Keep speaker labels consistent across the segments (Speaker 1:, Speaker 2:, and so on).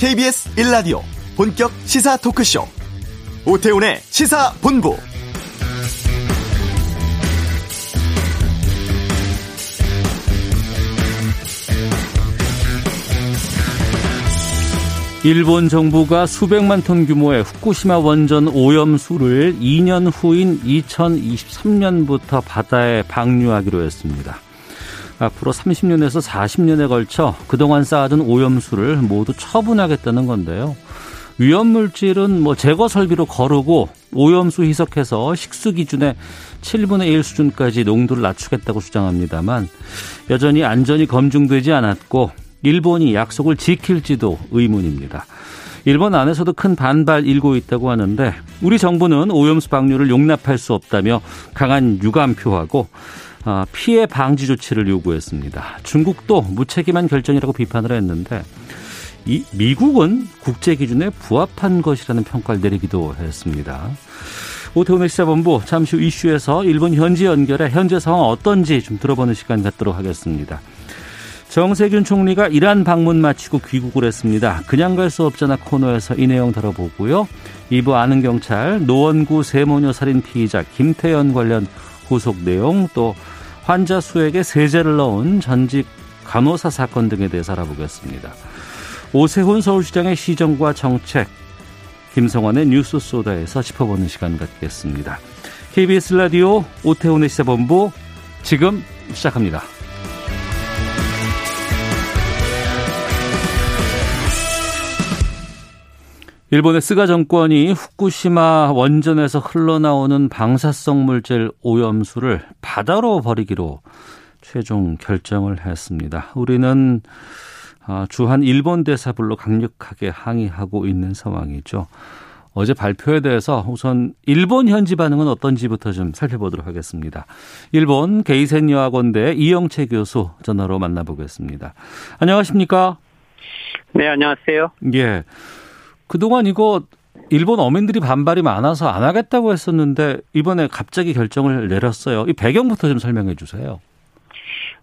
Speaker 1: KBS 1라디오 본격 시사 토크쇼 오태훈의 시사본부
Speaker 2: 일본 정부가 수백만 톤 규모의 후쿠시마 원전 오염수를 2년 후인 2023년부터 바다에 방류하기로 했습니다. 앞으로 30년에서 40년에 걸쳐 그동안 쌓아둔 오염수를 모두 처분하겠다는 건데요. 위험 물질은 뭐 제거 설비로 거르고 오염수 희석해서 식수 기준의 7분의 1 수준까지 농도를 낮추겠다고 주장합니다만 여전히 안전이 검증되지 않았고 일본이 약속을 지킬지도 의문입니다. 일본 안에서도 큰 반발 일고 있다고 하는데 우리 정부는 오염수 방류를 용납할 수 없다며 강한 유감 표하고 아, 피해 방지 조치를 요구했습니다. 중국도 무책임한 결정이라고 비판을 했는데 이 미국은 국제 기준에 부합한 것이라는 평가를 내리기도 했습니다. 오태훈의 시사본부 잠시 후 이슈에서 일본 현지 연결해 현재 상황 어떤지 좀 들어보는 시간 갖도록 하겠습니다. 정세균 총리가 이란 방문 마치고 귀국을 했습니다. 그냥 갈 수 없잖아 코너에서 이 내용 다뤄보고요. 2부 아는 경찰 노원구 세모녀 살인 피의자 김태연 관련 구속 내용 또 환자 수에게 세제를 넣은 전직 간호사 사건 등에 대해서 알아보겠습니다. 오세훈 서울시장의 시정과 정책 김성환의 뉴스 소다에서 짚어보는 시간 갖겠습니다. KBS 라디오 오태훈의 시사본부 지금 시작합니다. 일본의 스가 정권이 후쿠시마 원전에서 흘러나오는 방사성 물질 오염수를 바다로 버리기로 최종 결정을 했습니다. 우리는 아, 주한 일본 대사불로 강력하게 항의하고 있는 상황이죠. 어제 발표에 대해서 우선 일본 현지 반응은 어떤지부터 좀 살펴보도록 하겠습니다. 일본 게이센 여학원대 이영채 교수 전화로 만나보겠습니다. 안녕하십니까?
Speaker 3: 네, 안녕하세요.
Speaker 2: 예. 그동안 이거 일본 어민들이 반발이 많아서 안 하겠다고 했었는데 이번에 갑자기 결정을 내렸어요. 이 배경부터 좀 설명해 주세요.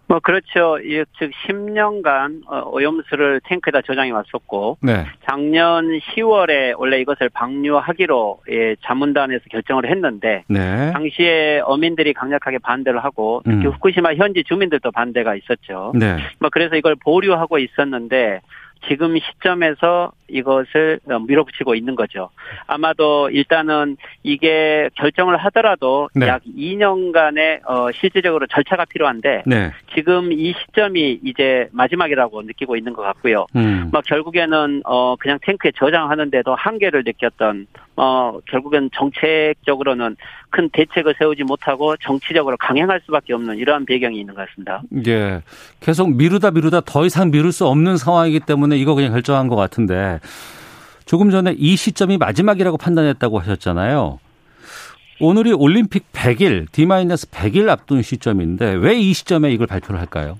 Speaker 3: 뭐 그렇죠. 즉 10년간 어, 오염수를 탱크에다 저장해 왔었고 네. 작년 10월에 원래 이것을 방류하기로 예, 자문단에서 결정을 했는데 네. 당시에 어민들이 강력하게 반대를 하고 특히 음. 후쿠시마 현지 주민들도 반대가 있었죠. 네. 뭐 그래서 이걸 보류하고 있었는데 지금 시점에서 이것을 밀어붙이고 있는 거죠. 아마도 일단은 이게 결정을 하더라도 네. 약 2년간의 어 실질적으로 절차가 필요한데 네. 지금 이 시점이 이제 마지막이라고 느끼고 있는 것 같고요. 음. 뭐 결국에는 어 그냥 탱크에 저장하는데도 한계를 느꼈던 어 결국엔 정책적으로는 큰 대책을 세우지 못하고 정치적으로 강행할 수밖에 없는 이러한 배경이 있는 것 같습니다.
Speaker 2: 예. 계속 미루다 미루다 더 이상 미룰 수 없는 상황이기 때문에 이거 그냥 결정한 것 같은데 조금 전에 이 시점이 마지막이라고 판단했다고 하셨잖아요. 오늘이 올림픽 100일, D-100일 앞둔 시점인데 왜 이 시점에 이걸 발표를 할까요?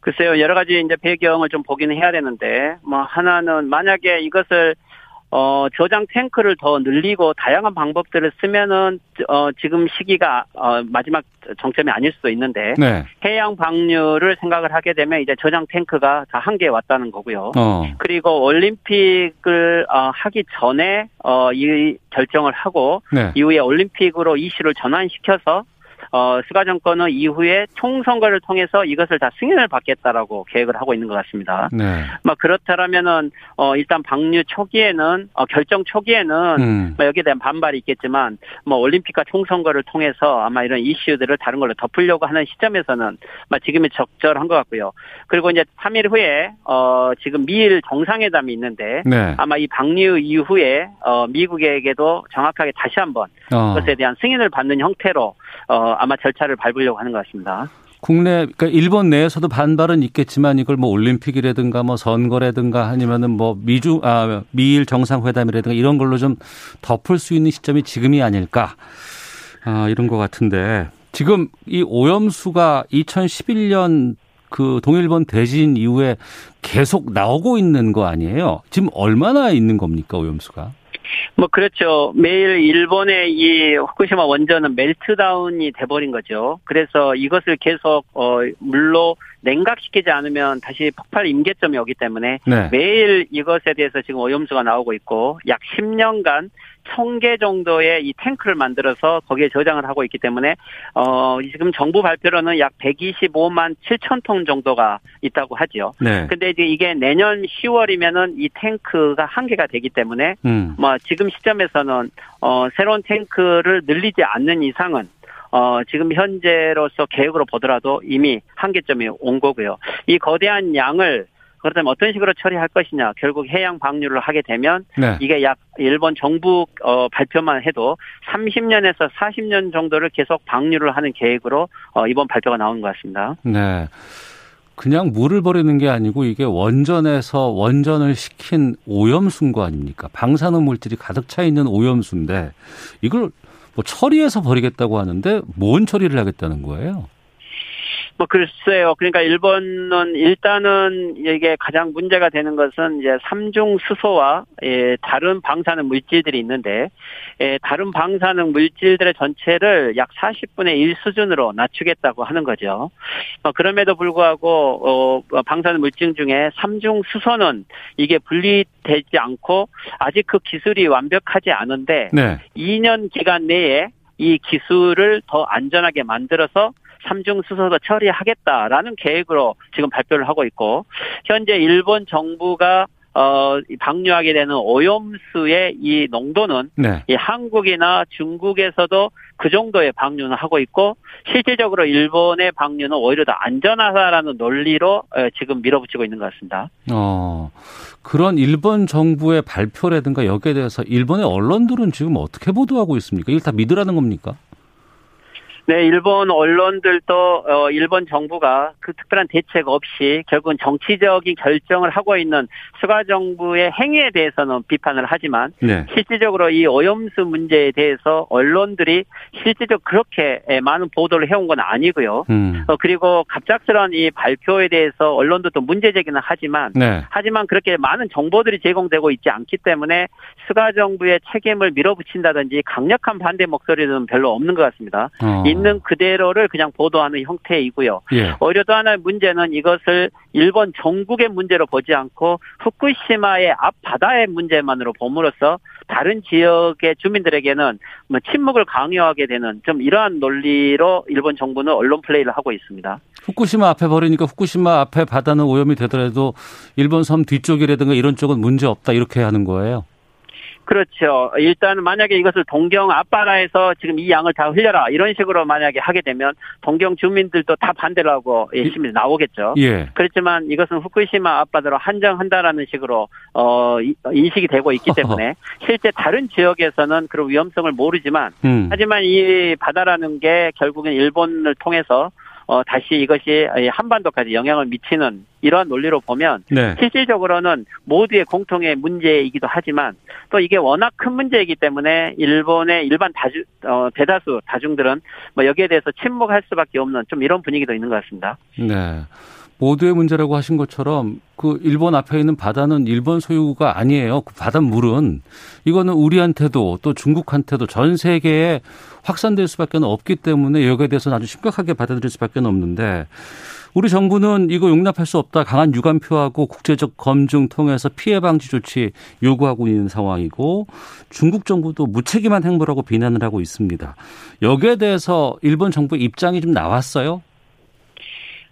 Speaker 3: 글쎄요, 여러 가지 이제 배경을 좀 보기는 해야 되는데, 뭐, 하나는 만약에 이것을 어, 저장 탱크를 더 늘리고 다양한 방법들을 쓰면은, 어, 지금 시기가, 어, 마지막 정점이 아닐 수도 있는데, 네. 해양 방류를 생각을 하게 되면 이제 저장 탱크가 다 한계에 왔다는 거고요. 어. 그리고 올림픽을, 어, 하기 전에, 어, 이 결정을 하고, 네. 이후에 올림픽으로 이슈를 전환시켜서 어, 스가 정권은 이후에 총선거를 통해서 이것을 다 승인을 받겠다라고 계획을 하고 있는 것 같습니다. 네. 뭐 그렇다라면은 어, 일단 방류 초기에는 어, 결정 초기에는 음. 뭐 여기에 대한 반발이 있겠지만 뭐 올림픽과 총선거를 통해서 아마 이런 이슈들을 다른 걸로 덮으려고 하는 시점에서는 뭐 지금이 적절한 것 같고요. 그리고 이제 3일 후에 어, 지금 미일 정상회담이 있는데 네. 아마 이 방류 이후에 어, 미국에게도 정확하게 다시 한번 어. 그것에 대한 승인을 받는 형태로 어, 아마 절차를 밟으려고 하는 것 같습니다.
Speaker 2: 국내 그러니까 일본 내에서도 반발은 있겠지만 이걸 뭐 올림픽이라든가 뭐 선거라든가 아니면은 뭐 미주 아 미일 정상회담이라든가 이런 걸로 좀 덮을 수 있는 시점이 지금이 아닐까 아 이런 것 같은데 지금 이 오염수가 2011년 그 동일본 대진 이후에 계속 나오고 있는 거 아니에요? 지금 얼마나 있는 겁니까 오염수가?
Speaker 3: 뭐 그렇죠. 매일 일본의 이 후쿠시마 원전은 멜트다운이 돼버린 거죠. 그래서 이것을 계속 어 물로 냉각시키지 않으면 다시 폭발 임계점이 오기 때문에 네. 매일 이것에 대해서 지금 오염수가 나오고 있고 약 10년간 1000개 정도의 이 탱크를 만들어서 거기에 저장을 하고 있기 때문에 어 지금 정부 발표로는 약 125만 7천 톤 정도가 있다고 하죠. 네. 근데 이제 이게 내년 10월이면은 이 탱크가 한계가 되기 때문에 음. 뭐 지금 시점에서는 어 새로운 탱크를 늘리지 않는 이상은 어, 지금 현재로서 계획으로 보더라도 이미 한계점이 온 거고요. 이 거대한 양을 그렇다면 어떤 식으로 처리할 것이냐. 결국 해양 방류를 하게 되면 네. 이게 약 일본 정부 어, 발표만 해도 30년에서 40년 정도를 계속 방류를 하는 계획으로 어, 이번 발표가 나온 것 같습니다.
Speaker 2: 네. 그냥 물을 버리는 게 아니고 이게 원전에서 원전을 시킨 오염수인 거 아닙니까? 방사능 물질이 가득 차 있는 오염수인데 이걸 뭐 처리해서 버리겠다고 하는데 뭔 처리를 하겠다는 거예요?
Speaker 3: 뭐 글쎄요. 그러니까 일본은 일단은 이게 가장 문제가 되는 것은 이제 삼중 수소와 예, 다른 방사능 물질들이 있는데 예, 다른 방사능 물질들의 전체를 약 40분의 1 수준으로 낮추겠다고 하는 거죠. 어, 그럼에도 불구하고 어, 방사능 물질 중에 삼중 수소는 이게 분리되지 않고 아직 그 기술이 완벽하지 않은데 네. 2년 기간 내에 이 기술을 더 안전하게 만들어서 삼중 수소도 처리하겠다라는 계획으로 지금 발표를 하고 있고 현재 일본 정부가 어, 방류하게 되는 오염수의 이 농도는 네. 이 한국이나 중국에서도 그 정도의 방류는 하고 있고 실질적으로 일본의 방류는 오히려 더 안전하다라는 논리로 지금 밀어붙이고 있는 것 같습니다.
Speaker 2: 어, 그런 일본 정부의 발표라든가 여기에 대해서 일본의 언론들은 지금 어떻게 보도하고 있습니까? 이걸 다 믿으라는 겁니까?
Speaker 3: 네, 일본 언론들도 어, 일본 정부가 그 특별한 대책 없이 결국은 정치적인 결정을 하고 있는 스가 정부의 행위에 대해서는 비판을 하지만 네. 실질적으로 이 오염수 문제에 대해서 언론들이 실질적 그렇게 많은 보도를 해온 건 아니고요. 음. 어, 그리고 갑작스러운 이 발표에 대해서 언론들도 문제 제기는 하지만 네. 하지만 그렇게 많은 정보들이 제공되고 있지 않기 때문에 스가 정부의 책임을 밀어붙인다든지 강력한 반대 목소리는 별로 없는 것 같습니다. 어. 있는 그대로를 그냥 보도하는 형태이고요. 예. 오히려 또 하나의 문제는 이것을 일본 전국의 문제로 보지 않고 후쿠시마의 앞바다의 문제만으로 봄으로써 다른 지역의 주민들에게는 뭐 침묵을 강요하게 되는 좀 이러한 논리로 일본 정부는 언론 플레이를 하고 있습니다.
Speaker 2: 후쿠시마 앞에 버리니까 후쿠시마 앞에 바다는 오염이 되더라도 일본 섬 뒤쪽이라든가 이런 쪽은 문제 없다 이렇게 하는 거예요.
Speaker 3: 그렇죠. 일단 만약에 이것을 동경 앞바다에서 지금 이 양을 다 흘려라 이런 식으로 만약에 하게 되면 동경 주민들도 다 반대를 하고 열심히 나오겠죠. 예. 그렇지만 이것은 후쿠시마 앞바다로 한정한다라는 식으로 어 인식이 되고 있기 때문에 실제 다른 지역에서는 그런 위험성을 모르지만 음. 하지만 이 바다라는 게 결국엔 일본을 통해서 어, 다시 이것이 한반도까지 영향을 미치는 이러한 논리로 보면 네. 실질적으로는 모두의 공통의 문제이기도 하지만 또 이게 워낙 큰 문제이기 때문에 일본의 일반 다주, 어, 대다수 다중들은 뭐 여기에 대해서 침묵할 수밖에 없는 좀 이런 분위기도 있는 것 같습니다.
Speaker 2: 네. 모두의 문제라고 하신 것처럼 그 일본 앞에 있는 바다는 일본 소유가 아니에요. 그 바닷물은 이거는 우리한테도 또 중국한테도 전 세계에 확산될 수밖에 없기 때문에 여기에 대해서는 아주 심각하게 받아들일 수밖에 없는데 우리 정부는 이거 용납할 수 없다 강한 유감 표하고 국제적 검증 통해서 피해 방지 조치 요구하고 있는 상황이고 중국 정부도 무책임한 행보라고 비난을 하고 있습니다. 여기에 대해서 일본 정부의 입장이 좀 나왔어요?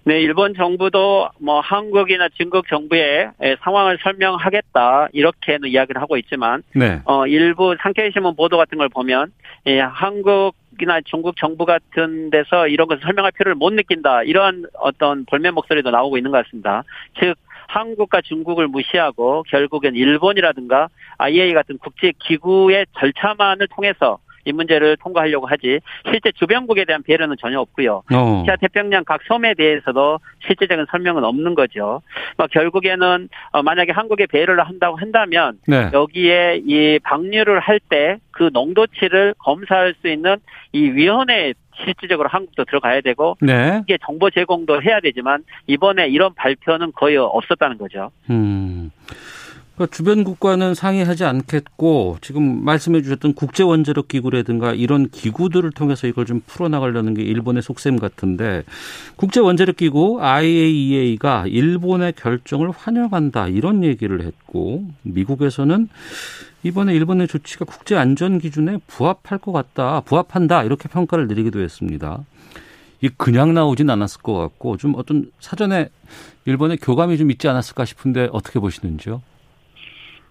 Speaker 3: 네, 일본 정부도 뭐 한국이나 중국 정부의 상황을 설명하겠다 이렇게는 이야기를 하고 있지만 네. 어 일부 상케이 신문 보도 같은 걸 보면 예, 한국이나 중국 정부 같은 데서 이런 것을 설명할 필요를 못 느낀다 이런 어떤 볼멘 목소리도 나오고 있는 것 같습니다. 즉 한국과 중국을 무시하고 결국엔 일본이라든가 IA 같은 국제 기구의 절차만을 통해서 이 문제를 통과하려고 하지 실제 주변국에 대한 배려는 전혀 없고요. 어. 아시아 태평양 각 섬에 대해서도 실제적인 설명은 없는 거죠. 뭐 결국에는 어, 만약에 한국에 배려를 한다고 한다면 네. 여기에 이 방류를 할 때 그 농도치를 검사할 수 있는 이 위원회 실질적으로 한국도 들어가야 되고 네. 이게 정보 제공도 해야 되지만 이번에 이런 발표는 거의 없었다는 거죠. 음.
Speaker 2: 그러니까 주변 국가는 상의하지 않겠고 지금 말씀해 주셨던 국제 원자력 기구라든가 이런 기구들을 통해서 이걸 좀 풀어 나가려는 게 일본의 속셈 같은데 국제 원자력 기구 IAEA가 일본의 결정을 환영한다 이런 얘기를 했고 미국에서는 이번에 일본의 조치가 국제 안전 기준에 부합할 것 같다, 부합한다 이렇게 평가를 내리기도 했습니다. 이 그냥 나오진 않았을 것 같고 좀 어떤 사전에 일본의 교감이 좀 있지 않았을까 싶은데 어떻게 보시는지요?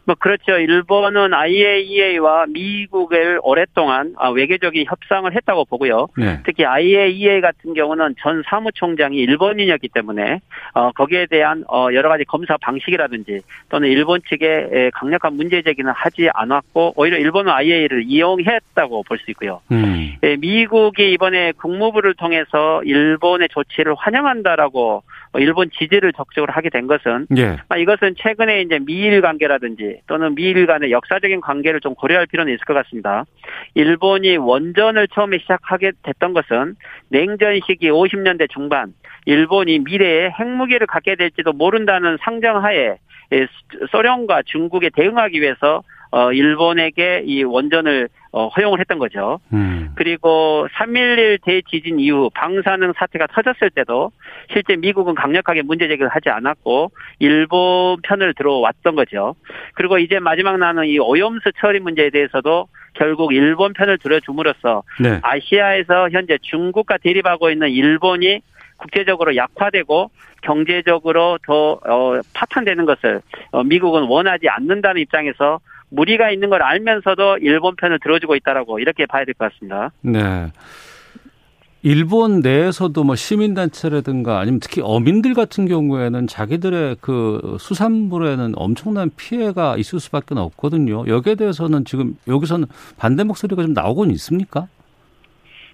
Speaker 3: 뭐 그렇죠. 일본은 IAEA와 미국을 오랫동안 아, 외교적인 협상을 했다고 보고요. 네. 특히 IAEA 같은 경우는 전 사무총장이 일본인이었기 때문에 어, 거기에 대한 어, 여러 가지 검사 방식이라든지 또는 일본 측에 강력한 문제 제기는 하지 않았고 오히려 일본은 IAEA를 이용했다고 볼 수 있고요. 음. 예, 미국이 이번에 국무부를 통해서 일본의 조치를 환영한다라고 뭐 일본 지지를 적극적으로 하게 된 것은 예. 이것은 최근에 이제 미일 관계라든지 또는 미일 간의 역사적인 관계를 좀 고려할 필요는 있을 것 같습니다. 일본이 원전을 처음에 시작하게 됐던 것은 냉전 시기 50년대 중반 일본이 미래에 핵무기를 갖게 될지도 모른다는 상정하에 소련과 중국에 대응하기 위해서 어, 일본에게 이 원전을 어, 허용을 했던 거죠. 음. 그리고 3.11 대지진 이후 방사능 사태가 터졌을 때도 실제 미국은 강력하게 문제 제기를 하지 않았고 일본 편을 들어왔던 거죠. 그리고 이제 마지막 나는 이 오염수 처리 문제에 대해서도 결국 일본 편을 들어줌으로써 네. 아시아에서 현재 중국과 대립하고 있는 일본이 국제적으로 약화되고 경제적으로 더 어, 파탄되는 것을 어, 미국은 원하지 않는다는 입장에서 무리가 있는 걸 알면서도 일본 편을 들어주고 있다라고 이렇게 봐야 될 것 같습니다.
Speaker 2: 네. 일본 내에서도 뭐 시민단체라든가 아니면 특히 어민들 같은 경우에는 자기들의 그 수산물에는 엄청난 피해가 있을 수밖에 없거든요. 여기에 대해서는 지금 여기서는 반대 목소리가 좀 나오곤 있습니까?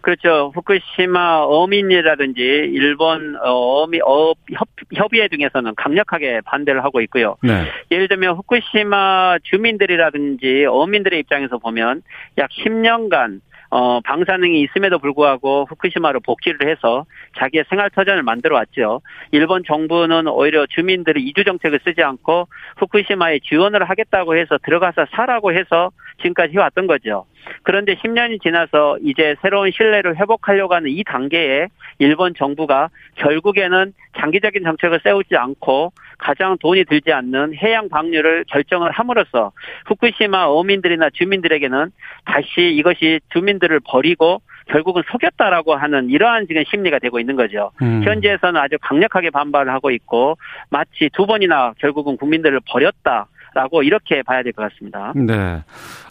Speaker 3: 그렇죠. 후쿠시마 어민이라든지 일본 어, 어미 어 협, 협의회 등에서는 강력하게 반대를 하고 있고요. 네. 예를 들면 후쿠시마 주민들이라든지 어민들의 입장에서 보면 약 10년간 어, 방사능이 있음에도 불구하고 후쿠시마로 복귀를 해서 자기의 생활 터전을 만들어 왔죠. 일본 정부는 오히려 주민들이 이주 정책을 쓰지 않고 후쿠시마에 지원을 하겠다고 해서 들어가서 사라고 해서 지금까지 해왔던 거죠. 그런데 10년이 지나서 이제 새로운 신뢰를 회복하려고 하는 이 단계에 일본 정부가 결국에는 장기적인 정책을 세우지 않고 가장 돈이 들지 않는 해양 방류를 결정을 함으로써 후쿠시마 어민들이나 주민들에게는 다시 이것이 주민들을 버리고 결국은 속였다라고 하는 이러한 지금 심리가 되고 있는 거죠. 음. 현지에서는 아주 강력하게 반발을 하고 있고 마치 두 번이나 결국은 국민들을 버렸다. 라고 이렇게 봐야 될 것 같습니다.
Speaker 2: 네.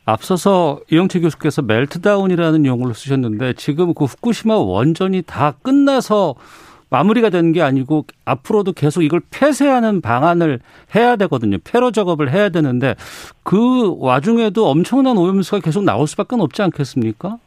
Speaker 2: 앞서서 이영채 교수께서 멜트다운이라는 용어를 쓰셨는데 지금 그 후쿠시마 원전이 다 끝나서 마무리가 되는 게 아니고 앞으로도 계속 이걸 폐쇄하는 방안을 해야 되거든요. 폐로 작업을 해야 되는데 그 와중에도 엄청난 오염수가 계속 나올 수밖에 없지 않겠습니까?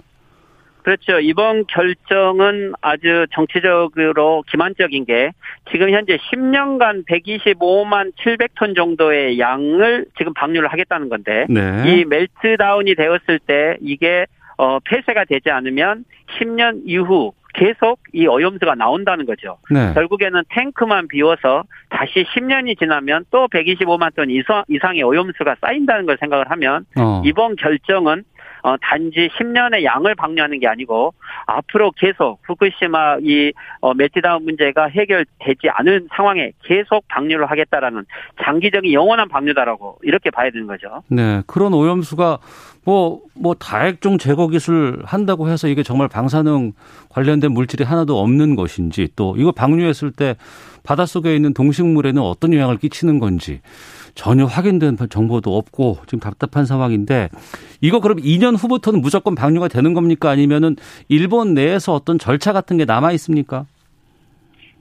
Speaker 3: 그렇죠. 이번 결정은 아주 정치적으로 기만적인 게 지금 현재 10년간 125만 700톤 정도의 양을 지금 방류를 하겠다는 건데 네. 이 멜트다운이 되었을 때 이게 어 폐쇄가 되지 않으면 10년 이후 계속 이 오염수가 나온다는 거죠. 네. 결국에는 탱크만 비워서 다시 10년이 지나면 또 125만 톤 이상, 이상의 오염수가 쌓인다는 걸 생각을 하면 어. 이번 결정은 어, 단지 10년의 양을 방류하는 게 아니고 앞으로 계속 후쿠시마 이 어, 메티다운 문제가 해결되지 않은 상황에 계속 방류를 하겠다라는 장기적인 영원한 방류다라고 이렇게 봐야 되는 거죠.
Speaker 2: 네, 그런 오염수가 뭐, 뭐, 다액종 제거 기술 한다고 해서 이게 정말 방사능 관련된 물질이 하나도 없는 것인지 또 이거 방류했을 때 바닷속에 있는 동식물에는 어떤 영향을 끼치는 건지 전혀 확인된 정보도 없고 지금 답답한 상황인데 이거 그럼 2년 후부터는 무조건 방류가 되는 겁니까 아니면은 일본 내에서 어떤 절차 같은 게 남아 있습니까?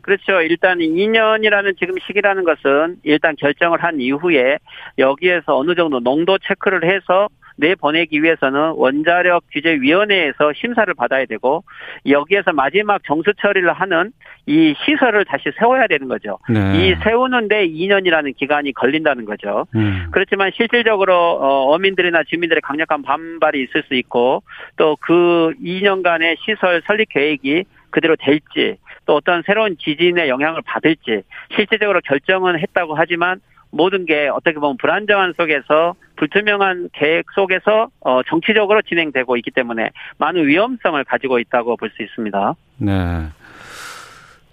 Speaker 3: 그렇죠. 일단 2년이라는 지금 시기라는 것은 일단 결정을 한 이후에 여기에서 어느 정도 농도 체크를 해서 내보내기 위해서는 원자력 규제위원회에서 심사를 받아야 되고 여기에서 마지막 정수 처리를 하는 이 시설을 다시 세워야 되는 거죠. 네. 이 세우는데 2년이라는 기간이 걸린다는 거죠. 음. 그렇지만 실질적으로 어, 어민들이나 주민들의 강력한 반발이 있을 수 있고 또 그 2년간의 시설 설립 계획이 그대로 될지 또 어떤 새로운 지진의 영향을 받을지 실질적으로 결정은 했다고 하지만 모든 게 어떻게 보면 불안정한 속에서 불투명한 계획 속에서 어, 정치적으로 진행되고 있기 때문에 많은 위험성을 가지고 있다고 볼 수 있습니다.
Speaker 2: 네.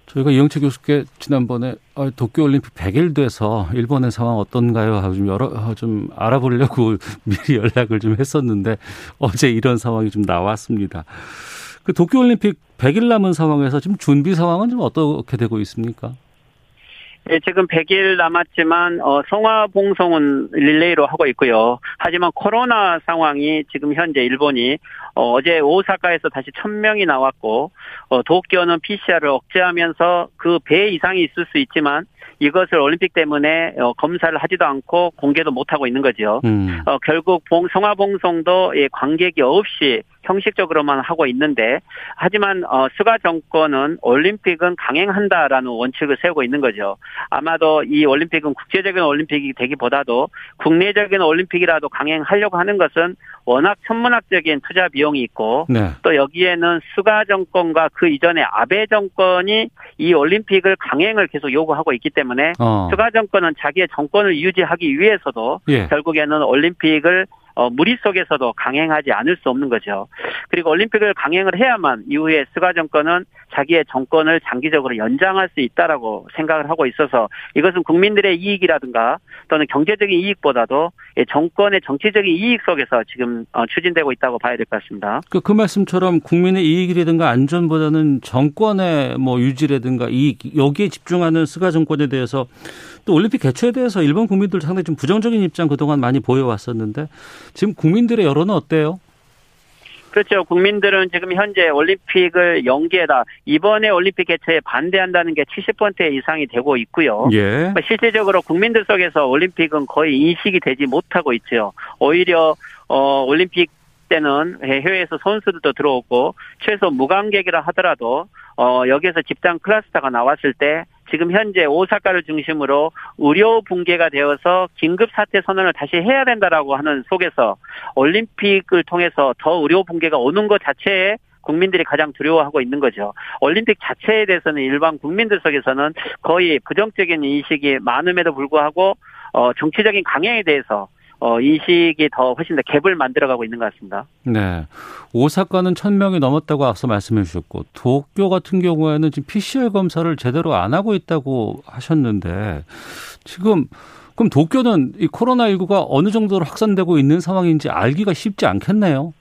Speaker 2: 저희가 이영채 교수께 지난번에 아, 도쿄올림픽 100일 돼서 일본의 상황 어떤가요? 하고 좀 여러 어, 좀 알아보려고 미리 연락을 좀 했었는데 어제 이런 상황이 좀 나왔습니다. 그 도쿄올림픽 100일 남은 상황에서 지금 준비 상황은 좀 어떻게 되고 있습니까?
Speaker 3: 예, 지금 100일 남았지만 어, 성화 봉송은 릴레이로 하고 있고요. 하지만 코로나 상황이 지금 현재 일본이 어, 제 오사카에서 다시 1000명이 나왔고 어, 도쿄는 PCR을 억제하면서 그 배 이상이 있을 수 있지만 이것을 올림픽 때문에 어, 검사를 하지도 않고 공개도 못 하고 있는 거죠. 음. 어, 결국 봉, 성화봉송도 예, 관객이 없이 형식적으로만 하고 있는데 하지만 어, 스가 정권은 올림픽은 강행한다라는 원칙을 세우고 있는 거죠. 아마도 이 올림픽은 국제적인 올림픽이 되기보다도 국내적인 올림픽이라도 강행하려고 하는 것은 워낙 천문학적인 투자 비용이 있고 네. 또 여기에는 스가 정권과 그 이전에 아베 정권이 이 올림픽을 강행을 계속 요구하고 있기 때문에 어. 스가 정권은 자기의 정권을 유지하기 위해서도 예. 결국에는 올림픽을 어, 무리 속에서도 강행하지 않을 수 없는 거죠. 그리고 올림픽을 강행을 해야만 이후에 스가 정권은 자기의 정권을 장기적으로 연장할 수 있다라고 생각을 하고 있어서 이것은 국민들의 이익이라든가 또는 경제적인 이익보다도 정권의 정치적인 이익 속에서 지금 어, 추진되고 있다고 봐야 될 것 같습니다.
Speaker 2: 그, 그 말씀처럼 국민의 이익이라든가 안전보다는 정권의 뭐 유지라든가 이익 여기에 집중하는 스가 정권에 대해서 또 올림픽 개최에 대해서 일본 국민들 상당히 좀 부정적인 입장 그동안 많이 보여왔었는데 지금 국민들의 여론은 어때요?
Speaker 3: 그렇죠. 국민들은 지금 현재 올림픽을 연기해다 이번에 올림픽 개최에 반대한다는 게 70% 이상이 되고 있고요. 예. 그러니까 실질적으로 국민들 속에서 올림픽은 거의 인식이 되지 못하고 있죠. 오히려 어 올림픽 때는 해외에서 선수들도 들어오고 최소 무관객이라 하더라도 어 여기에서 집단 클러스터가 나왔을 때 지금 현재 오사카를 중심으로 의료 붕괴가 되어서 긴급 사태 선언을 다시 해야 된다라고 하는 속에서 올림픽을 통해서 더 의료 붕괴가 오는 것 자체에 국민들이 가장 두려워하고 있는 거죠. 올림픽 자체에 대해서는 일반 국민들 속에서는 거의 부정적인 인식이 많음에도 불구하고 어 정치적인 강행에 대해서 어, 인식이 더 훨씬 더 갭을 만들어가고 있는 것 같습니다.
Speaker 2: 네. 오사카는 천명이 넘었다고 앞서 말씀해 주셨고, 도쿄 같은 경우에는 지금 PCR 검사를 제대로 안 하고 있다고 하셨는데, 지금, 그럼 도쿄는 이 코로나19가 어느 정도로 확산되고 있는 상황인지 알기가 쉽지 않겠네요.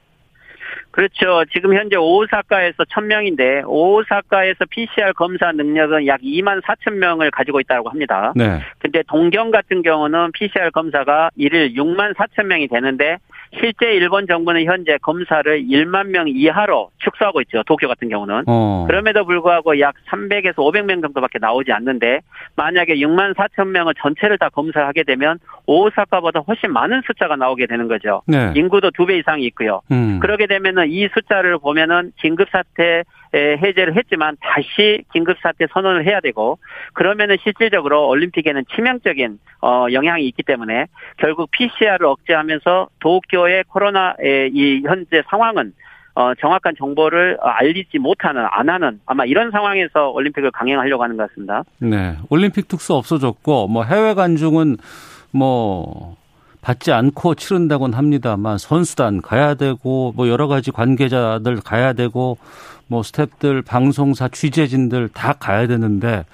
Speaker 3: 그렇죠. 지금 현재 오사카에서 1000명인데 오사카에서 PCR 검사 능력은 약 2만 4천 명을 가지고 있다고 합니다. 네. 근데 동경 같은 경우는 PCR 검사가 일일 6만 4천 명이 되는데 실제 일본 정부는 현재 검사를 1만 명 이하로 축소하고 있죠. 도쿄 같은 경우는. 어. 그럼에도 불구하고 약 300에서 500명 정도밖에 나오지 않는데 만약에 6만 4천 명을 전체를 다 검사하게 되면 오사카보다 훨씬 많은 숫자가 나오게 되는 거죠. 네. 인구도 두 배 이상이 있고요. 음. 그러게 되면은 이 숫자를 보면은 긴급 사태 해제를 했지만 다시 긴급사태 선언을 해야 되고 그러면은 실질적으로 올림픽에는 치명적인 어 영향이 있기 때문에 결국 PCR을 억제하면서 도쿄 의 코로나의 이 현재 상황은 어, 정확한 정보를 알리지 못하는, 안 하는, 아마 이런 상황에서 올림픽을 강행하려고 하는 것 같습니다.
Speaker 2: 네. 올림픽 특수 없어졌고, 뭐 해외 관중은 뭐, 받지 않고 치른다곤 합니다만 선수단 가야 되고 뭐 여러 가지 관계자들 가야 되고 뭐 스탭들, 방송사, 취재진들 다 가야 되는데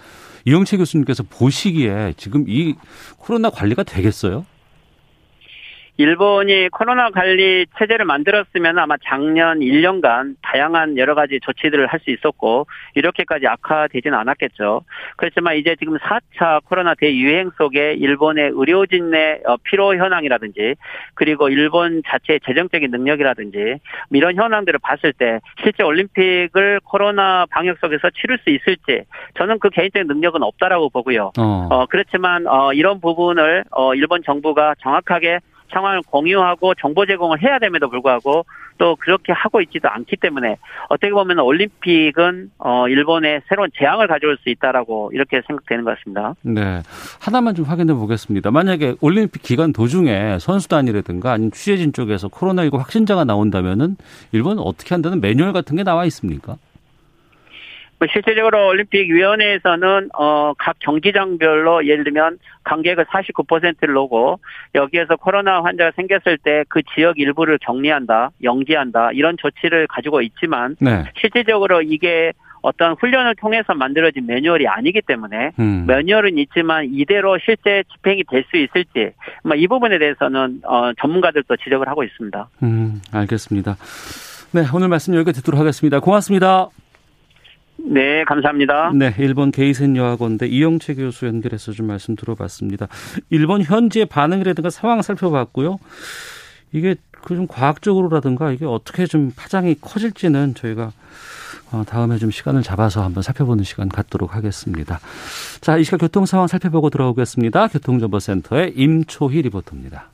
Speaker 2: 이영채 교수님께서 보시기에 지금 이 코로나 관리가 되겠어요?
Speaker 3: 일본이 코로나 관리 체제를 만들었으면 아마 작년 1년간 다양한 여러 가지 조치들을 할 수 있었고 이렇게까지 악화되지는 않았겠죠. 그렇지만 이제 지금 4차 코로나 대유행 속에 일본의 의료진의 어, 피로 현황이라든지 그리고 일본 자체의 재정적인 능력이라든지 뭐 이런 현황들을 봤을 때 실제 올림픽을 코로나 방역 속에서 치를 수 있을지 저는 그 개인적인 능력은 없다라고 보고요. 어, 어 그렇지만 어, 이런 부분을 어, 일본 정부가 정확하게 상황을 공유하고 정보 제공을 해야 됨에도 불구하고 또 그렇게 하고 있지도 않기 때문에 어떻게 보면 올림픽은 어 일본의 새로운 재앙을 가져올 수 있다라고 이렇게 생각되는 것 같습니다.
Speaker 2: 네. 하나만 좀 확인해 보겠습니다. 만약에 올림픽 기간 도중에 선수단이라든가 아니면 취재진 쪽에서 코로나19 확진자가 나온다면은 일본은 어떻게 한다는 매뉴얼 같은 게 나와 있습니까?
Speaker 3: 그 실제적으로 올림픽위원회에서는 어, 각 경기장별로 예를 들면 관객을 49%를 놓고 여기에서 코로나 환자가 생겼을 때 그 지역 일부를 격리한다, 영지한다 이런 조치를 가지고 있지만 네. 실질적으로 이게 어떤 훈련을 통해서 만들어진 매뉴얼이 아니기 때문에 음. 매뉴얼은 있지만 이대로 실제 집행이 될 수 있을지 뭐이 부분에 대해서는 어, 전문가들도 지적을 하고 있습니다.
Speaker 2: 음, 알겠습니다. 네, 오늘 말씀 여기까지 듣도록 하겠습니다. 고맙습니다.
Speaker 3: 네, 감사합니다.
Speaker 2: 네, 일본 게이센 여학원대 이영채 교수 연결해서 좀 말씀 들어봤습니다. 일본 현지의 반응이라든가 상황 살펴봤고요. 이게 그 좀 과학적으로라든가 이게 어떻게 좀 파장이 커질지는 저희가 어, 다음에 좀 시간을 잡아서 한번 살펴보는 시간 갖도록 하겠습니다. 자, 이 시각 교통 상황 살펴보고 들어오겠습니다. 교통정보센터의 임초희 리포터입니다.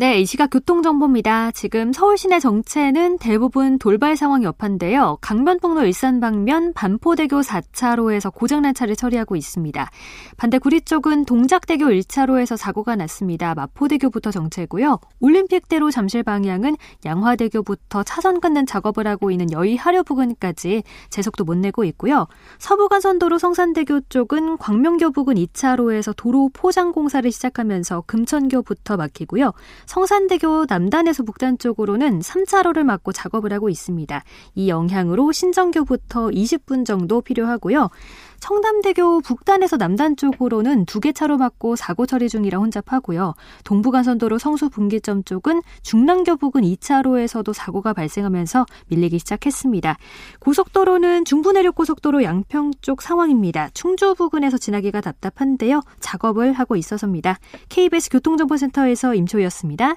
Speaker 4: 네, 이 시각 교통정보입니다. 지금 서울 시내 정체는 대부분 돌발 상황이 여파인데요. 강변북로 일산 방면 반포대교 4차로에서 고장난 차를 처리하고 있습니다. 반대 구리 쪽은 동작대교 1차로에서 사고가 났습니다. 마포대교부터 정체고요. 올림픽대로 잠실 방향은 양화대교부터 차선 끊는 작업을 하고 있는 여의하려 부근까지 제속도 못 내고 있고요. 서부간선도로 성산대교 쪽은 광명교 부근 2차로에서 도로 포장 공사를 시작하면서 금천교부터 막히고요. 성산대교 남단에서 북단 쪽으로는 3차로를 막고 작업을 하고 있습니다. 이 영향으로 신정교부터 20분 정도 필요하고요. 청담대교 북단에서 남단 쪽으로는 두 개 차로 막고 사고 처리 중이라 혼잡하고요. 동부간선도로 성수 분기점 쪽은 중랑교 부근 2차로에서도 사고가 발생하면서 밀리기 시작했습니다. 고속도로는 중부내륙 고속도로 양평 쪽 상황입니다. 충주 부근에서 지나기가 답답한데요. 작업을 하고 있어서입니다. KBS 교통정보센터에서 임초였습니다.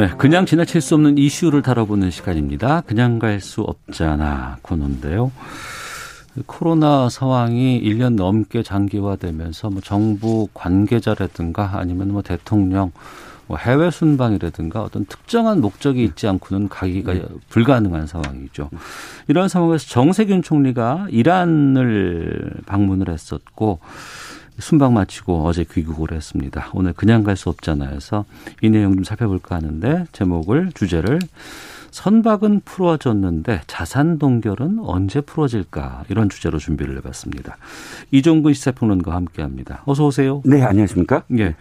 Speaker 2: 네, 그냥 지나칠 수 없는 이슈를 다뤄보는 시간입니다. 그냥 갈 수 없잖아 코너인데요. 코로나 상황이 1년 넘게 장기화되면서 뭐 정부 관계자라든가 아니면 뭐 대통령 뭐 해외 순방이라든가 어떤 특정한 목적이 있지 않고는 가기가 불가능한 상황이죠. 이런 상황에서 정세균 총리가 이란을 방문을 했었고 순방 마치고 어제 귀국을 했습니다. 오늘 그냥 갈 수 없잖아요. 그래서 이 내용 좀 살펴볼까 하는데 제목을 주제를 선박은 풀어졌는데 자산 동결은 언제 풀어질까 이런 주제로 준비를 해봤습니다. 이종근 시사평론가와 함께합니다. 어서 오세요.
Speaker 5: 네, 안녕하십니까?
Speaker 2: 예,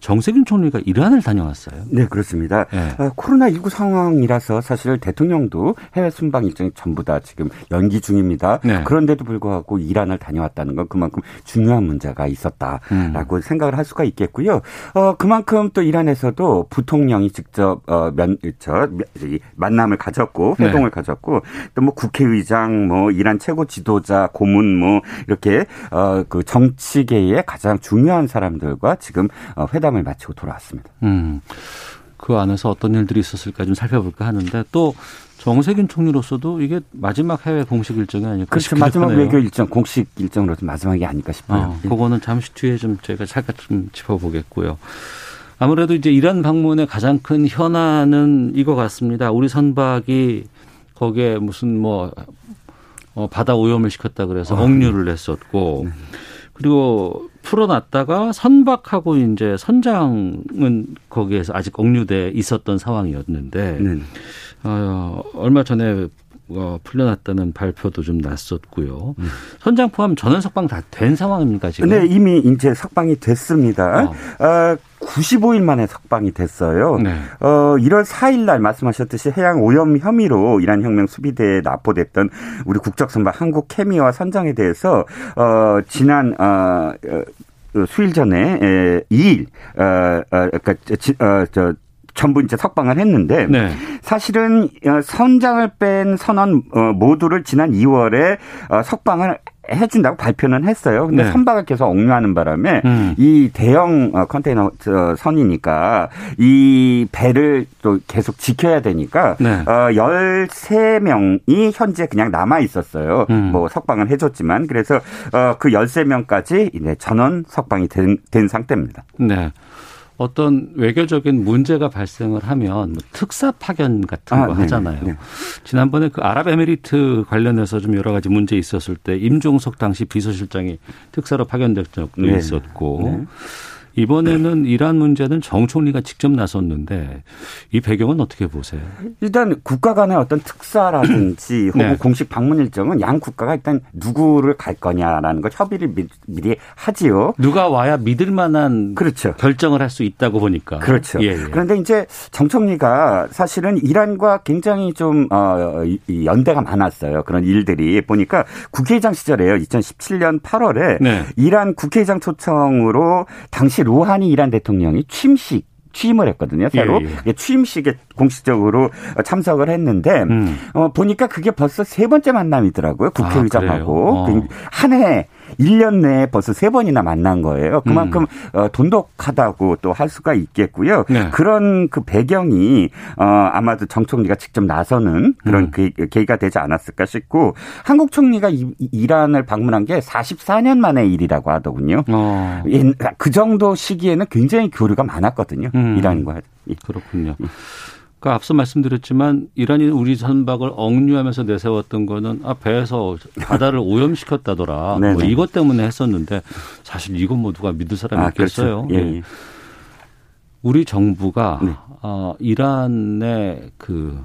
Speaker 2: 정세균 총리가 이란을 다녀왔어요.
Speaker 5: 네, 그렇습니다. 네. 어, 코로나 19 상황이라서 사실 대통령도 해외 순방 일정이 전부 다 지금 연기 중입니다. 네. 그런데도 불구하고 이란을 다녀왔다는 건 그만큼 중요한 문제가 있었다라고 음. 생각을 할 수가 있겠고요. 어, 그만큼 또 이란에서도 부통령이 직접 어, 면, 저, 만 만남을 가졌고 네. 회동을 네. 가졌고 또 뭐 국회의장 뭐 이란 최고 지도자 고문 뭐 이렇게 어그 정치계의 가장 중요한 사람들과 지금 어 회담을 마치고 돌아왔습니다.
Speaker 2: 음. 그 안에서 어떤 일들이 있었을까 좀 살펴볼까 하는데 또 정세균 총리로서도 이게 마지막 해외 공식 일정이 아닐까
Speaker 5: 그렇죠. 마지막 하네요. 외교 일정, 공식 일정으로 좀 마지막이 아닐까 싶어요.
Speaker 2: 어, 그거는 잠시 뒤에 좀 저희가 잠깐 좀 짚어보겠고요. 아무래도 이제 이란 방문의 가장 큰 현안은 이거 같습니다. 우리 선박이 거기에 무슨 뭐 어, 바다 오염을 시켰다 그래서 아, 억류를 냈었고 네. 그리고 풀어놨다가 선박하고 이제 선장은 거기에서 아직 억류돼 있었던 상황이었는데 네. 어, 얼마 전에 어, 풀려났다는 발표도 좀 났었고요. 음. 선장 포함 전원 석방 다 된 상황입니까 지금?
Speaker 5: 네, 이미 이제 석방이 됐습니다. 어. 어 95일 만에 석방이 됐어요. 네. 어, 1월 4일 날 말씀하셨듯이 해양 오염 혐의로 이란 혁명 수비대에 납포됐던 우리 국적 선박 한국 케미와 선장에 대해서 어, 지난 어, 어 수일 전에 에, 2일 어, 어, 그러니까 어, 저 전부 이제 석방을 했는데 네. 사실은 어, 선장을 뺀 선원 어, 모두를 지난 2월에 어, 석방을 해준다고 발표는 했어요. 근데 네. 선박을 계속 억류하는 바람에 음. 이 대형 어, 컨테이너 선이니까 이 배를 또 계속 지켜야 되니까 네. 어, 13명이 현재 그냥 남아 있었어요. 음. 뭐 석방을 해줬지만 그래서 어, 그 13명까지 이제 전원 석방이 된, 된 상태입니다.
Speaker 2: 네. 어떤 외교적인 문제가 발생을 하면 뭐 특사 파견 같은 아, 거네 하잖아요. 네. 지난번에 그 아랍에미리트 관련해서 좀 여러 가지 문제 있었을 때 임종석 당시 비서실장이 특사로 파견된 적도 네. 있었고 네. 이번에는 이란 문제는 정 총리가 직접 나섰는데 이 배경은 어떻게 보세요?
Speaker 5: 일단 국가 간의 어떤 특사라든지 혹은 네. 공식 방문 일정은 양 국가가 일단 누구를 갈 거냐라는 걸 협의를 미, 리 하지요.
Speaker 2: 누가 와야 믿을 만한 그렇죠. 결정을 할 수 있다고 보니까.
Speaker 5: 그렇죠. 예, 예. 그런데 이제 정 총리가 사실은 이란과 굉장히 좀 어, 연대가 많았어요. 그런 일들이 보니까 국회의장 시절에요. 2017년 8월에 네. 이란 국회의장 초청으로 당시 로하니 이란 대통령이 취임식 취임을 했거든요. 새로 예, 예. 취임식에 공식적으로 참석을 했는데 음. 어, 보니까 그게 벌써 세 번째 만남이더라고요. 국회의장하고 아, 한해 1년 내에 벌써 세 번이나 만난 거예요. 그만큼 음. 어, 돈독하다고 또 할 수가 있겠고요. 네. 그런 그 배경이 어, 아마도 정 총리가 직접 나서는 그런 음. 그 계기가 되지 않았을까 싶고 한국 총리가 이, 이란을 방문한 게 44년 만의 일이라고 하더군요. 어. 그 정도 시기에는 굉장히 교류가 많았거든요. 음. 이란과.
Speaker 2: 그렇군요. 음. 그 앞서 말씀드렸지만 이란이 우리 선박을 억류하면서 내세웠던 거는 아 배에서 바다를 오염시켰다더라. 뭐 이것 때문에 했었는데 사실 이건 뭐 누가 믿을 사람이 아, 있겠어요. 그렇죠. 예. 예. 우리 정부가 네. 어, 이란의 그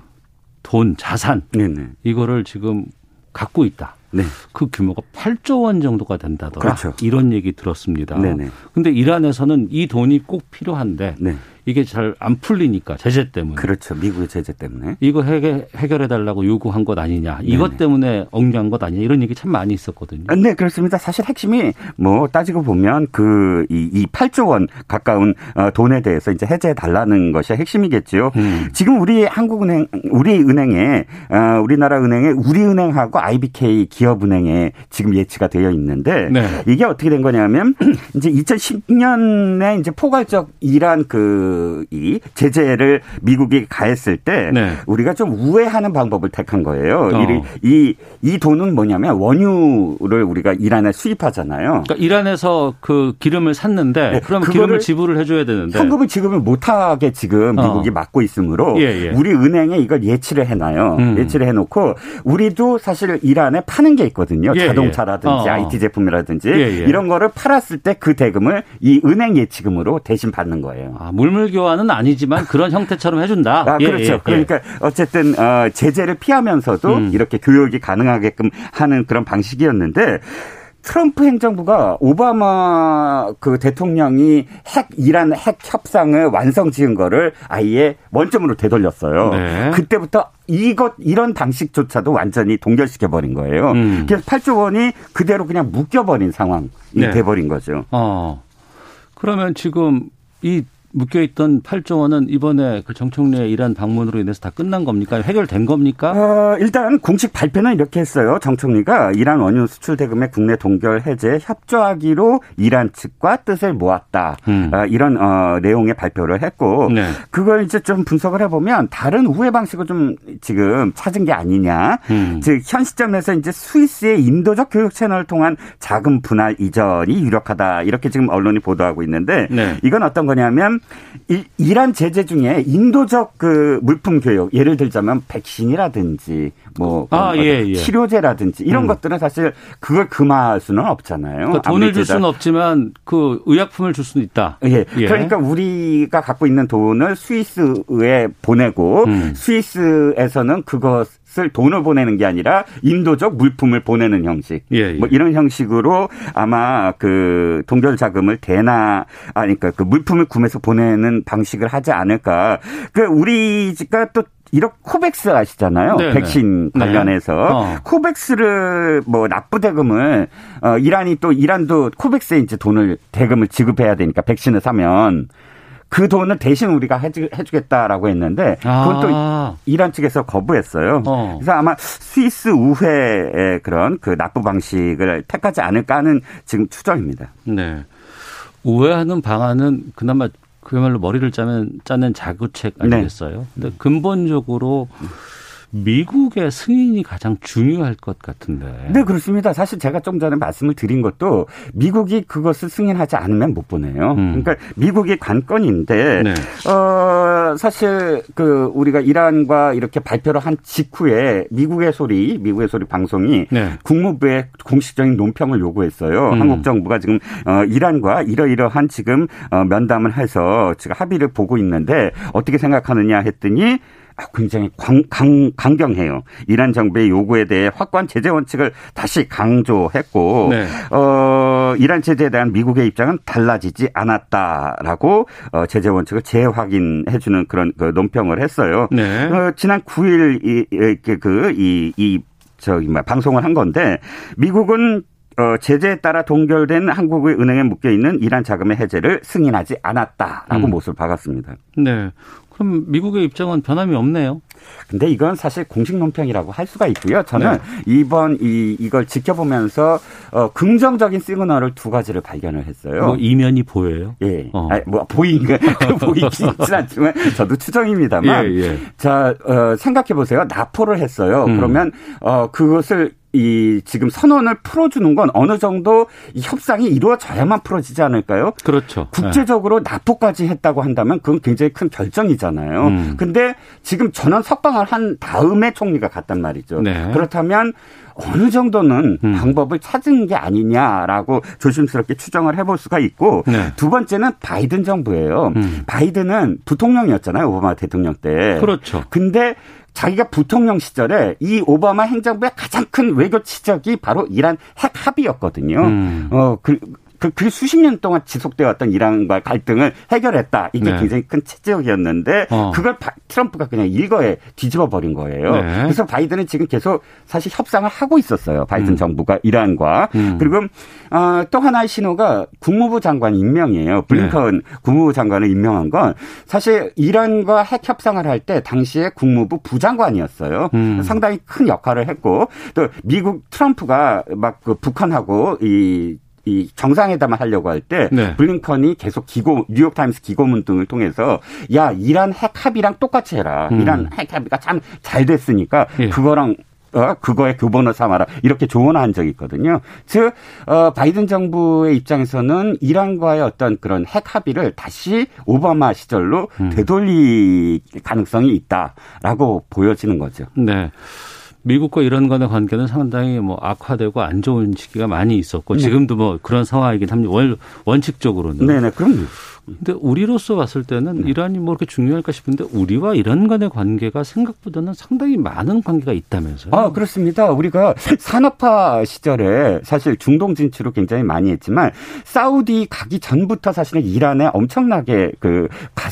Speaker 2: 돈, 자산 네네. 이거를 지금 갖고 있다. 네. 그 규모가 8조 원 정도가 된다더라. 그렇죠. 이런 얘기 들었습니다. 네네. 근데 이란에서는 이 돈이 꼭 필요한데 네. 이게 잘 안 풀리니까 제재 때문에.
Speaker 5: 그렇죠. 미국의 제재 때문에.
Speaker 2: 이거 해결, 해결해 달라고 요구한 것 아니냐. 네네. 이것 때문에 억류한 것 아니냐. 이런 얘기 참 많이 있었거든요.
Speaker 5: 아, 네, 그렇습니다. 사실 핵심이 뭐 따지고 보면 그이 이 8조 원 가까운 어, 돈에 대해서 이제 해제해 달라는 것이 핵심이겠죠. 음. 지금 우리 한국은행 우리 은행에 어, 우리나라 은행에 우리은행하고 IBK 기업은행에 지금 예치가 되어 있는데 네. 이게 어떻게 된 거냐면 이제 2010년에 이제 포괄적 이란 그그 이 제재를 미국이 가했을 때 네. 우리가 좀 우회하는 방법을 택한 거예요. 어. 이, 이 돈은 뭐냐면 원유를 우리가 이란에 수입하잖아요.
Speaker 2: 그러니까 이란에서 그 기름을 샀는데 네. 그럼 기름을 지불을 해줘야 되는데
Speaker 5: 현금을 지급을 못하게 지금 어. 미국이 어. 막고 있으므로 예, 예. 우리 은행에 이걸 예치를 해놔요. 음. 예치를 해놓고 우리도 사실 이란에 파는 게 있거든요. 예, 예. 자동차라든지 예. IT 제품이라든지 예, 이런 거를 팔았을 때 그 대금을 이 은행 예치금으로 대신 받는 거예요.
Speaker 2: 아, 물물 교환은 아니지만 그런 형태처럼 해준다.
Speaker 5: 아, 그렇죠. 예, 예, 그러니까 어쨌든 어, 제재를 피하면서도 음. 이렇게 교육이 가능하게끔 하는 그런 방식이었는데 트럼프 행정부가 오바마 그 대통령이 핵 이란 핵 협상을 완성 지은 거를 아예 원점으로 되돌렸어요. 네. 그때부터 이것 이런 방식조차도 완전히 동결시켜 버린 거예요. 음. 그래서 8조 원이 그대로 그냥 묶여 버린 상황이 네. 돼 버린 거죠. 어.
Speaker 2: 그러면 지금 이 묶여 있던 8조 원은 이번에 그 정총리의 이란 방문으로 인해서 다 끝난 겁니까? 해결된 겁니까?
Speaker 5: 어, 일단 공식 발표는 이렇게 했어요. 정총리가 이란 원유 수출 대금의 국내 동결 해제 협조하기로 이란 측과 뜻을 모았다. 음. 어, 이런 어, 내용의 발표를 했고 네. 그걸 이제 좀 분석을 해보면 다른 우회 방식을 좀 지금 찾은 게 아니냐. 음. 즉현 시점에서 이제 스위스의 인도적 교육 채널을 통한 자금 분할 이전이 유력하다. 이렇게 지금 언론이 보도하고 있는데 네. 이건 어떤 거냐면 이란 제재 중에 인도적 그 물품 교육 예를 들자면 백신이라든지 뭐 아, 예, 예. 치료제라든지 이런 음. 것들은 사실 그걸 금할 수는 없잖아요.
Speaker 2: 그러니까 돈을 줄 수는 없지만 그 의약품을 줄 수는 있다.
Speaker 5: 예. 예. 그러니까 우리가 갖고 있는 돈을 스위스에 보내고 음. 스위스에서는 그것 을 돈을 보내는 게 아니라 인도적 물품을 보내는 형식. 예, 예. 뭐 이런 형식으로 아마 그 동결 자금을 대나 아니 그러니까 그 물품을 구매해서 보내는 방식을 하지 않을까. 그 우리가 또 이렇게 코백스 아시잖아요. 네네. 백신 네. 관련해서 네. 어. 코백스를 뭐 납부 대금을 어 이란이 또 이란도 코백스에 이제 돈을 대금을 지급해야 되니까 백신을 사면 그 돈을 대신 우리가 해주, 해주겠다라고 했는데 그건 또 아. 이란 측에서 거부했어요. 어. 그래서 아마 스위스 우회의 그런 그 납부 방식을 택하지 않을까 하는 지금 추정입니다.
Speaker 2: 네. 우회하는 방안은 그나마 그야말로 머리를 짜면 짜는 자구책 네. 아니겠어요? 네. 근데 근본적으로 미국의 승인이 가장 중요할 것 같은데.
Speaker 5: 네, 그렇습니다. 사실 제가 좀 전에 말씀을 드린 것도 미국이 그것을 승인하지 않으면 못 보내요. 음. 그러니까 미국이 관건인데, 네. 어, 사실 그 우리가 이란과 이렇게 발표를 한 직후에 미국의 소리, 미국의 소리 방송이 네. 국무부에 공식적인 논평을 요구했어요. 음. 한국 정부가 지금 어, 이란과 이러이러한 지금 어, 면담을 해서 지금 합의를 보고 있는데 어떻게 생각하느냐 했더니 아, 굉장히 강, 강, 강경해요. 이란 정부의 요구에 대해 확고한 제재 원칙을 다시 강조했고, 네. 어, 이란 제재에 대한 미국의 입장은 달라지지 않았다라고 어, 제재 원칙을 재확인해 주는 그런 그 논평을 했어요. 네. 어, 지난 9일 이, 그, 이, 이, 저기, 뭐, 방송을 한 건데, 미국은 어, 제재에 따라 동결된 한국의 은행에 묶여 있는 이란 자금의 해제를 승인하지 않았다라고 음. 못을 박았습니다.
Speaker 2: 네. 그럼 미국의 입장은 변함이 없네요.
Speaker 5: 근데 이건 사실 공식 논평이라고 할 수가 있고요. 저는 네. 이번 이 이걸 지켜보면서 어 긍정적인 시그널을 두 가지를 발견을 했어요.
Speaker 2: 뭐 이면이 보여요?
Speaker 5: 예. 어. 아니, 뭐 보이는 보이진 않지만 저도 추정입니다만. 예, 예. 자, 어, 생각해 보세요. 납포를 했어요. 음. 그러면 어 그것을 이 지금 선언을 풀어주는 건 어느 정도 이 협상이 이루어져야만 풀어지지 않을까요?
Speaker 2: 그렇죠.
Speaker 5: 국제적으로 네. 납포까지 했다고 한다면 그건 굉장히 큰 결정이잖아요. 음. 근데 지금 전원 석방을 한 다음에 총리가 갔단 말이죠. 네. 그렇다면 어느 정도는 음. 방법을 찾은 게 아니냐라고 조심스럽게 추정을 해볼 수가 있고 네. 두 번째는 바이든 정부예요. 음. 바이든은 부통령이었잖아요 오바마 대통령 때.
Speaker 2: 그렇죠.
Speaker 5: 근데 자기가 부통령 시절에 이 오바마 행정부의 가장 큰 외교 치적이 바로 이란 핵 합의였거든요. 음. 어, 그, 그, 그 수십 년 동안 지속되어 왔던 이란과 갈등을 해결했다. 이게 네. 굉장히 큰 체제역이었는데 어. 그걸 바, 트럼프가 그냥 일거에 뒤집어 버린 거예요. 네. 그래서 바이든은 지금 계속 사실 협상을 하고 있었어요. 바이든 음. 정부가 이란과 음. 그리고 어, 또 하나의 신호가 국무부 장관 임명이에요. 블링컨 네. 국무부 장관을 임명한 건 사실 이란과 핵 협상을 할 때 당시에 국무부 부장관이었어요. 음. 상당히 큰 역할을 했고 또 미국 트럼프가 막 그 북한하고 이 이 정상회담을 하려고 할때 네. 블링컨이 계속 기고 뉴욕 타임스 기고문 등을 통해서 야 이란 핵 합의랑 똑같이 해라. 음. 이란 핵 합의가 참 잘 됐으니까 예. 그거랑 어, 그거에 교본을 삼아라. 이렇게 조언한 적이 있거든요. 즉, 어, 바이든 정부의 입장에서는 이란과의 어떤 그런 핵 합의를 다시 오바마 시절로 음. 되돌릴 가능성이 있다라고 보여지는 거죠.
Speaker 2: 네. 미국과 이런 간의 관계는 상당히 뭐 악화되고 안 좋은 시기가 많이 있었고 네. 지금도 뭐 그런 상황이긴 합니다. 원, 원칙적으로는.
Speaker 5: 네네, 그럼요.
Speaker 2: 근데 우리로서 봤을 때는 네. 이란이 뭐 그렇게 중요할까 싶은데 우리와 이란 간의 관계가 생각보다는 상당히 많은 관계가 있다면서요?
Speaker 5: 아 그렇습니다. 우리가 산업화 시절에 사실 중동 진출을 굉장히 많이 했지만 사우디 가기 전부터 사실은 이란에 엄청나게 그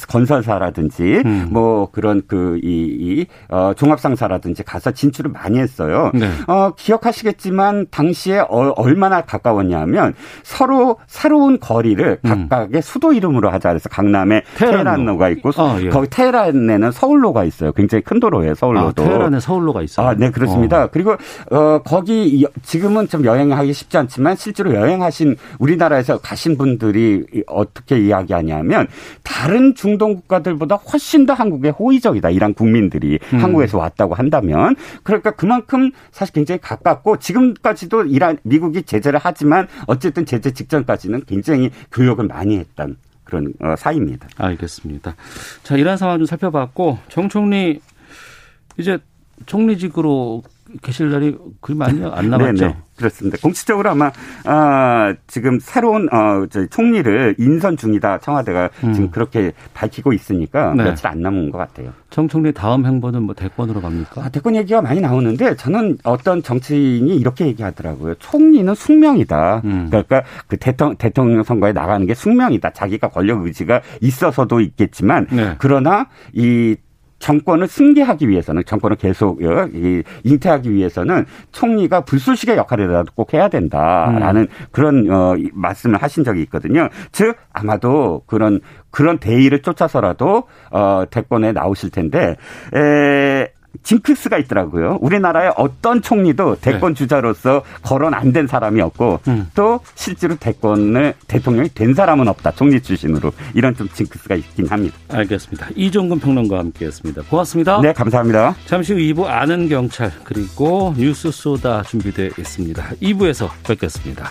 Speaker 5: 건설사라든지 음. 뭐 그런 그이 이, 어, 종합상사라든지 가서 진출을 많이 했어요. 네. 어, 기억하시겠지만 당시에 어, 얼마나 가까웠냐면 서로 새로운 거리를 음. 각각의 수도 이름으로 도로 하자 그래서 강남에 테헤란로. 가 있고 아, 예. 거기 테헤란에는 서울로가 있어요. 굉장히 큰 도로예요. 서울로도.
Speaker 2: 아, 테헤란에 서울로가 있어요.
Speaker 5: 아, 네 그렇습니다. 어. 그리고 어 거기 지금은 좀 여행하기 쉽지 않지만 실제로 여행하신 우리나라에서 가신 분들이 어떻게 이야기하냐면 다른 중동 국가들보다 훨씬 더 한국에 호의적이다. 이란 국민들이 음. 한국에서 왔다고 한다면 그러니까 그만큼 사실 굉장히 가깝고 지금까지도 이란 미국이 제재를 하지만 어쨌든 제재 직전까지는 굉장히 교역을 많이 했던 그런 어, 사이입니다.
Speaker 2: 알겠습니다. 자, 이런 상황 좀 살펴봤고 정 총리 이제 총리직으로 계실 날이 그리 많이 안 남았죠. 네네,
Speaker 5: 그렇습니다. 공식적으로 아마 아, 지금 새로운 어, 저희 총리를 인선 중이다 청와대가 음. 지금 그렇게 밝히고 있으니까 네. 며칠 안 남은 것 같아요.
Speaker 2: 정 총리 다음 행보는 뭐 대권으로 갑니까?
Speaker 5: 아, 대권 얘기가 많이 나오는데 저는 어떤 정치인이 이렇게 얘기하더라고요. 총리는 숙명이다. 음. 그러니까 그 대통령, 대통령 선거에 나가는 게 숙명이다. 자기가 권력 의지가 있어서도 있겠지만 네. 그러나 이 정권을 승계하기 위해서는 정권을 계속 어, 잉태하기 위해서는 총리가 불쏘시개 역할이라도 꼭 해야 된다라는 음. 그런 어, 말씀을 하신 적이 있거든요. 즉 아마도 그런 그런 대의를 쫓아서라도 어, 대권에 나오실 텐데 에, 징크스가 있더라고요. 우리나라의 어떤 총리도 대권 네. 주자로서 거론 안 된 사람이 없고 음. 또 실제로 대권을 대통령이 된 사람은 없다. 총리 출신으로 이런 좀 징크스가 있긴 합니다.
Speaker 2: 알겠습니다. 이종근 평론가와 함께했습니다. 고맙습니다.
Speaker 5: 네, 감사합니다.
Speaker 2: 잠시 후 2부 아는 경찰 그리고 뉴스 소다 준비되어 있습니다. 2부에서 뵙겠습니다.